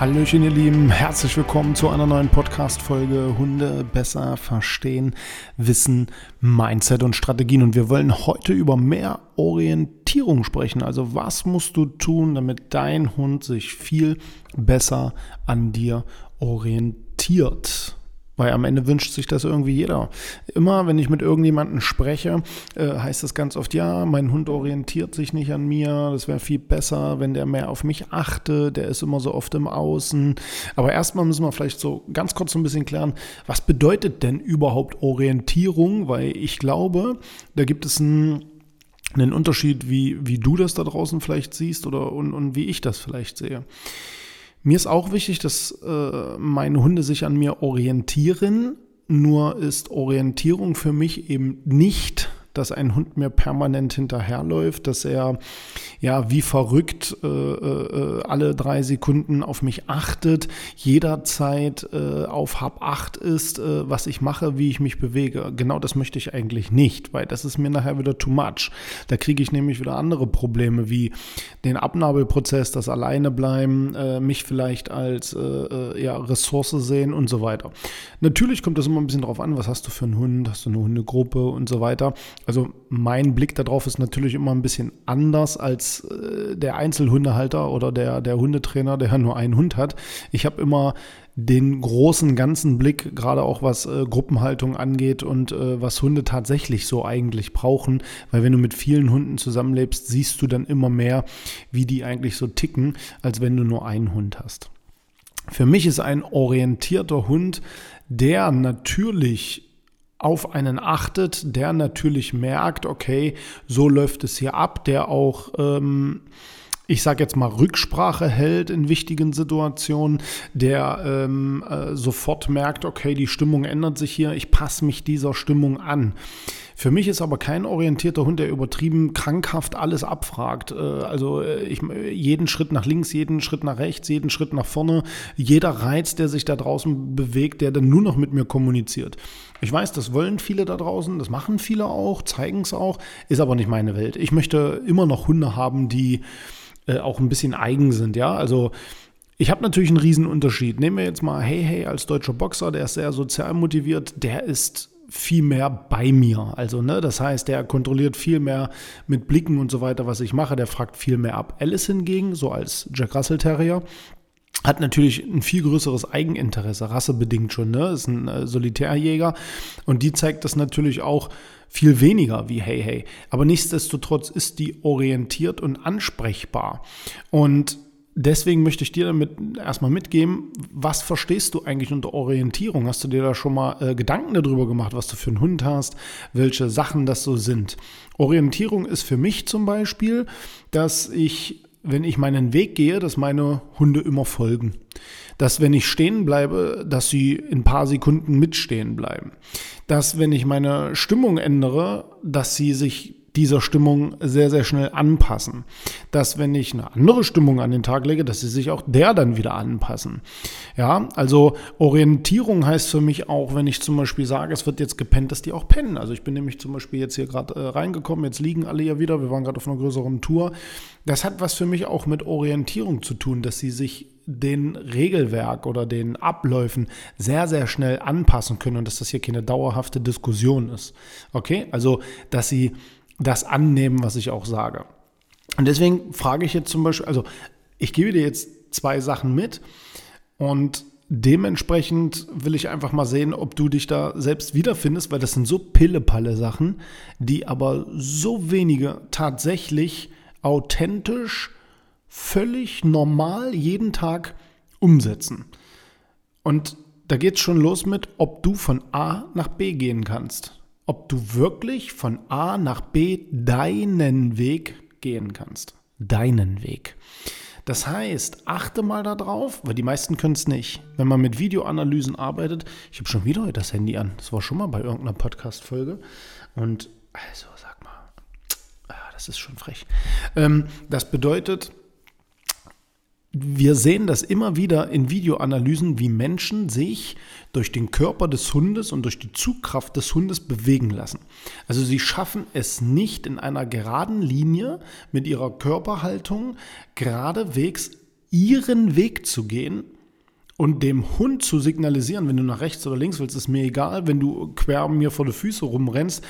Hallöchen, ihr Lieben, herzlich willkommen zu einer neuen Podcast-Folge Hunde besser verstehen, Wissen, Mindset und Strategien. Und wir wollen heute über mehr Orientierung sprechen. Also, was musst du tun, damit dein Hund sich viel besser an dir orientiert? Weil am Ende wünscht sich das irgendwie jeder. Immer, wenn ich mit irgendjemandem spreche, äh, heißt das ganz oft, ja, mein Hund orientiert sich nicht an mir, das wäre viel besser, wenn der mehr auf mich achte, der ist immer so oft im Außen. Aber erstmal müssen wir vielleicht so ganz kurz so ein bisschen klären, was bedeutet denn überhaupt Orientierung? Weil ich glaube, da gibt es einen einen Unterschied, wie, wie du das da draußen vielleicht siehst oder und, und wie ich das vielleicht sehe. Mir ist auch wichtig, dass äh, meine Hunde sich an mir orientieren. Nur ist Orientierung für mich eben nicht dass ein Hund mir permanent hinterherläuft, dass er ja wie verrückt äh, äh, alle drei Sekunden auf mich achtet, jederzeit äh, auf Hab 8 ist, äh, was ich mache, wie ich mich bewege. Genau das möchte ich eigentlich nicht, weil das ist mir nachher wieder too much. Da kriege ich nämlich wieder andere Probleme wie den Abnabelprozess, das alleine bleiben, äh, mich vielleicht als äh, ja, Ressource sehen und so weiter. Natürlich kommt das immer ein bisschen drauf an, was hast du für einen Hund, hast du eine Hundegruppe und so weiter. Also mein Blick darauf ist natürlich immer ein bisschen anders als äh, der Einzelhundehalter oder der, der Hundetrainer, der nur einen Hund hat. Ich habe immer den großen ganzen Blick, gerade auch was äh, Gruppenhaltung angeht und äh, was Hunde tatsächlich so eigentlich brauchen, weil wenn du mit vielen Hunden zusammenlebst, siehst du dann immer mehr, wie die eigentlich so ticken, als wenn du nur einen Hund hast. Für mich ist ein orientierter Hund, der natürlich auf einen achtet, der natürlich merkt, okay, so läuft es hier ab, der auch, ähm, ich sage jetzt mal, Rücksprache hält in wichtigen Situationen, der ähm, äh, sofort merkt, okay, die Stimmung ändert sich hier, ich passe mich dieser Stimmung an. Für mich ist aber kein orientierter Hund, der übertrieben krankhaft alles abfragt. Äh, also äh, ich, jeden Schritt nach links, jeden Schritt nach rechts, jeden Schritt nach vorne, jeder Reiz, der sich da draußen bewegt, der dann nur noch mit mir kommuniziert. Ich weiß, das wollen viele da draußen, das machen viele auch, zeigen es auch, ist aber nicht meine Welt. Ich möchte immer noch Hunde haben, die äh, auch ein bisschen eigen sind, ja. Also ich habe natürlich einen Riesenunterschied. Nehmen wir jetzt mal Hey Hey als deutscher Boxer, der ist sehr sozial motiviert, der ist viel mehr bei mir. Also, ne, das heißt, der kontrolliert viel mehr mit Blicken und so weiter, was ich mache. Der fragt viel mehr ab. Alice hingegen, so als Jack Russell Terrier, hat natürlich ein viel größeres Eigeninteresse, rassebedingt schon, ne? Ist ein äh, Solitärjäger und die zeigt das natürlich auch viel weniger wie Hey Hey. Aber nichtsdestotrotz ist die orientiert und ansprechbar. Und Deswegen möchte ich dir damit erstmal mitgeben, was verstehst du eigentlich unter Orientierung? Hast du dir da schon mal äh, Gedanken darüber gemacht, was du für einen Hund hast, welche Sachen das so sind? Orientierung ist für mich zum Beispiel, dass ich, wenn ich meinen Weg gehe, dass meine Hunde immer folgen. Dass wenn ich stehen bleibe, dass sie in ein paar Sekunden mitstehen bleiben. Dass wenn ich meine Stimmung ändere, dass sie sich dieser Stimmung sehr, sehr schnell anpassen. Dass wenn ich eine andere Stimmung an den Tag lege, dass sie sich auch der dann wieder anpassen. Ja, also Orientierung heißt für mich auch, wenn ich zum Beispiel sage, es wird jetzt gepennt, dass die auch pennen. Also ich bin nämlich zum Beispiel jetzt hier gerade äh, reingekommen, jetzt liegen alle ja wieder, wir waren gerade auf einer größeren Tour. Das hat was für mich auch mit Orientierung zu tun, dass sie sich den Regelwerk oder den Abläufen sehr, sehr schnell anpassen können und dass das hier keine dauerhafte Diskussion ist. Okay, also dass sie das annehmen, was ich auch sage. Und deswegen frage ich jetzt zum Beispiel, also ich gebe dir jetzt zwei Sachen mit und dementsprechend will ich einfach mal sehen, ob du dich da selbst wiederfindest, weil das sind so pillepalle Sachen, die aber so wenige tatsächlich authentisch, völlig normal jeden Tag umsetzen. Und da geht es schon los mit, ob du von A nach B gehen kannst. Ob du wirklich von A nach B deinen Weg gehen kannst. Deinen Weg. Das heißt, achte mal darauf, weil die meisten können es nicht. Wenn man mit Videoanalysen arbeitet, ich habe schon wieder heute das Handy an. Das war schon mal bei irgendeiner Podcast-Folge. Und also, sag mal, ah, das ist schon frech. Ähm, das bedeutet, wir sehen das immer wieder in Videoanalysen, wie Menschen sich durch den Körper des Hundes und durch die Zugkraft des Hundes bewegen lassen. Also sie schaffen es nicht in einer geraden Linie mit ihrer Körperhaltung geradewegs ihren Weg zu gehen und dem Hund zu signalisieren, wenn du nach rechts oder links willst, ist mir egal, wenn du quer mir vor die Füße rumrennst,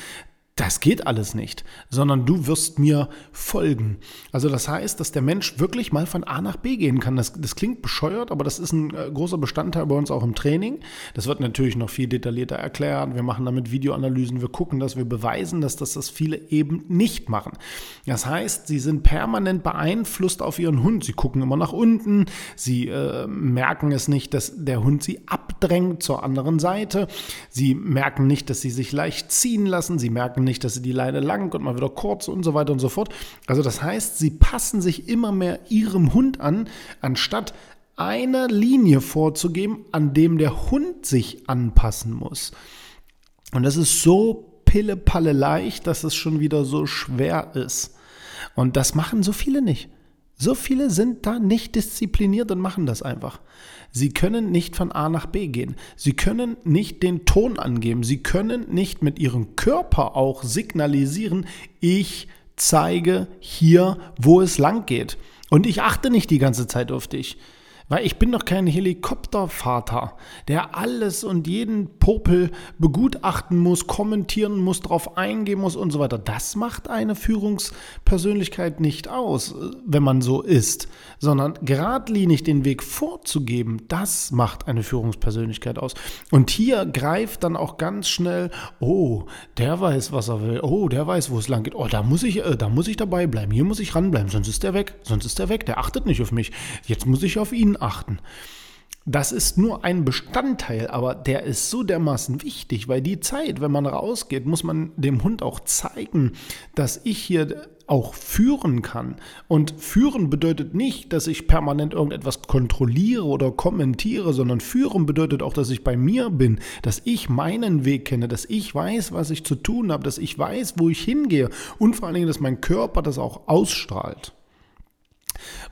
das geht alles nicht, sondern du wirst mir folgen. Also das heißt, dass der Mensch wirklich mal von A nach B gehen kann. Das, das klingt bescheuert, aber das ist ein äh, großer Bestandteil bei uns auch im Training. Das wird natürlich noch viel detaillierter erklärt. Wir machen damit Videoanalysen, wir gucken, dass wir beweisen, dass das, das viele eben nicht machen. Das heißt, sie sind permanent beeinflusst auf ihren Hund. Sie gucken immer nach unten, sie äh, merken es nicht, dass der Hund sie abdrängt zur anderen Seite. Sie merken nicht, dass sie sich leicht ziehen lassen. Sie merken nicht, dass sie die Leine lang und mal wieder kurz und so weiter und so fort. Also das heißt, sie passen sich immer mehr ihrem Hund an, anstatt eine Linie vorzugeben, an dem der Hund sich anpassen muss. Und das ist so pille-palle leicht, dass es schon wieder so schwer ist. Und das machen so viele nicht. So viele sind da nicht diszipliniert und machen das einfach. Sie können nicht von A nach B gehen. Sie können nicht den Ton angeben. Sie können nicht mit ihrem Körper auch signalisieren, ich zeige hier, wo es lang geht. Und ich achte nicht die ganze Zeit auf dich. Weil ich bin doch kein Helikoptervater, der alles und jeden Popel begutachten muss, kommentieren muss, darauf eingehen muss und so weiter. Das macht eine Führungspersönlichkeit nicht aus, wenn man so ist, sondern geradlinig den Weg vorzugeben, das macht eine Führungspersönlichkeit aus. Und hier greift dann auch ganz schnell, oh, der weiß, was er will, oh, der weiß, wo es lang geht, oh, da muss ich, äh, da muss ich dabei bleiben, hier muss ich ranbleiben, sonst ist der weg, sonst ist der weg, der achtet nicht auf mich, jetzt muss ich auf ihn achten. Das ist nur ein Bestandteil, aber der ist so dermaßen wichtig, weil die Zeit, wenn man rausgeht, muss man dem Hund auch zeigen, dass ich hier auch führen kann. Und führen bedeutet nicht, dass ich permanent irgendetwas kontrolliere oder kommentiere, sondern führen bedeutet auch, dass ich bei mir bin, dass ich meinen Weg kenne, dass ich weiß, was ich zu tun habe, dass ich weiß, wo ich hingehe und vor allen Dingen, dass mein Körper das auch ausstrahlt.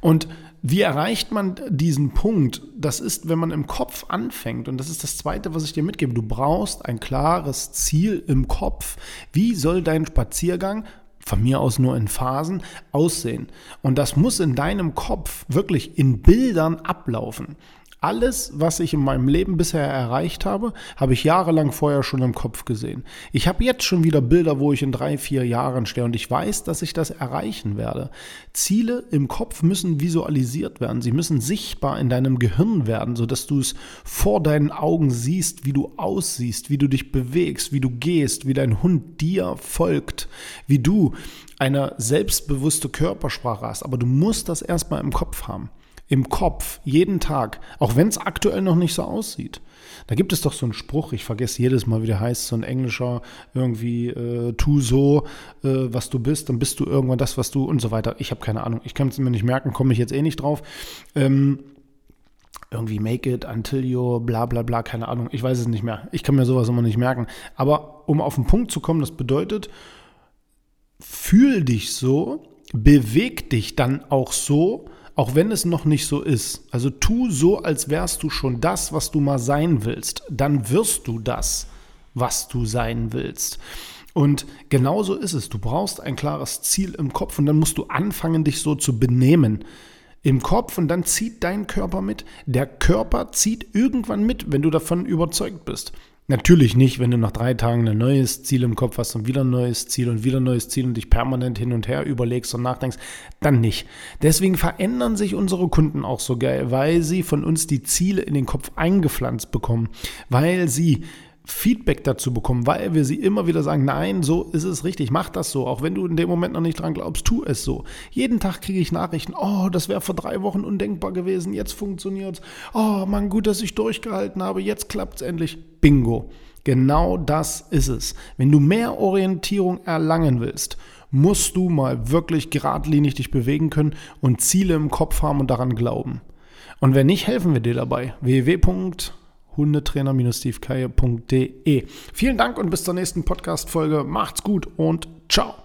Und wie erreicht man diesen Punkt? Das ist, wenn man im Kopf anfängt. Und das ist das Zweite, was ich dir mitgebe. Du brauchst ein klares Ziel im Kopf. Wie soll dein Spaziergang, von mir aus nur in Phasen, aussehen? Und das muss in deinem Kopf wirklich in Bildern ablaufen. Alles, was ich in meinem Leben bisher erreicht habe, habe ich jahrelang vorher schon im Kopf gesehen. Ich habe jetzt schon wieder Bilder, wo ich in drei, vier Jahren stehe und ich weiß, dass ich das erreichen werde. Ziele im Kopf müssen visualisiert werden. Sie müssen sichtbar in deinem Gehirn werden, sodass du es vor deinen Augen siehst, wie du aussiehst, wie du dich bewegst, wie du gehst, wie dein Hund dir folgt, wie du eine selbstbewusste Körpersprache hast. Aber du musst das erstmal im Kopf haben im Kopf, jeden Tag, auch wenn es aktuell noch nicht so aussieht. Da gibt es doch so einen Spruch, ich vergesse jedes Mal, wie der heißt, so ein englischer, irgendwie, äh, tu so, äh, was du bist, dann bist du irgendwann das, was du und so weiter. Ich habe keine Ahnung, ich kann es mir nicht merken, komme ich jetzt eh nicht drauf. Ähm, irgendwie make it until you bla bla bla, keine Ahnung, ich weiß es nicht mehr. Ich kann mir sowas immer nicht merken. Aber um auf den Punkt zu kommen, das bedeutet, fühl dich so, beweg dich dann auch so, auch wenn es noch nicht so ist. Also tu so, als wärst du schon das, was du mal sein willst. Dann wirst du das, was du sein willst. Und genauso ist es. Du brauchst ein klares Ziel im Kopf und dann musst du anfangen, dich so zu benehmen. Im Kopf und dann zieht dein Körper mit. Der Körper zieht irgendwann mit, wenn du davon überzeugt bist. Natürlich nicht, wenn du nach drei Tagen ein neues Ziel im Kopf hast und wieder ein neues Ziel und wieder ein neues Ziel und dich permanent hin und her überlegst und nachdenkst, dann nicht. Deswegen verändern sich unsere Kunden auch so geil, weil sie von uns die Ziele in den Kopf eingepflanzt bekommen, weil sie Feedback dazu bekommen, weil wir sie immer wieder sagen, nein, so ist es richtig, mach das so. Auch wenn du in dem Moment noch nicht dran glaubst, tu es so. Jeden Tag kriege ich Nachrichten, oh, das wäre vor drei Wochen undenkbar gewesen, jetzt funktioniert es. Oh, Mann, gut, dass ich durchgehalten habe, jetzt klappt es endlich. Bingo. Genau das ist es. Wenn du mehr Orientierung erlangen willst, musst du mal wirklich geradlinig dich bewegen können und Ziele im Kopf haben und daran glauben. Und wenn nicht, helfen wir dir dabei. www.hundetrainer-stevekeier.de Vielen Dank und bis zur nächsten Podcast-Folge. Macht's gut und ciao.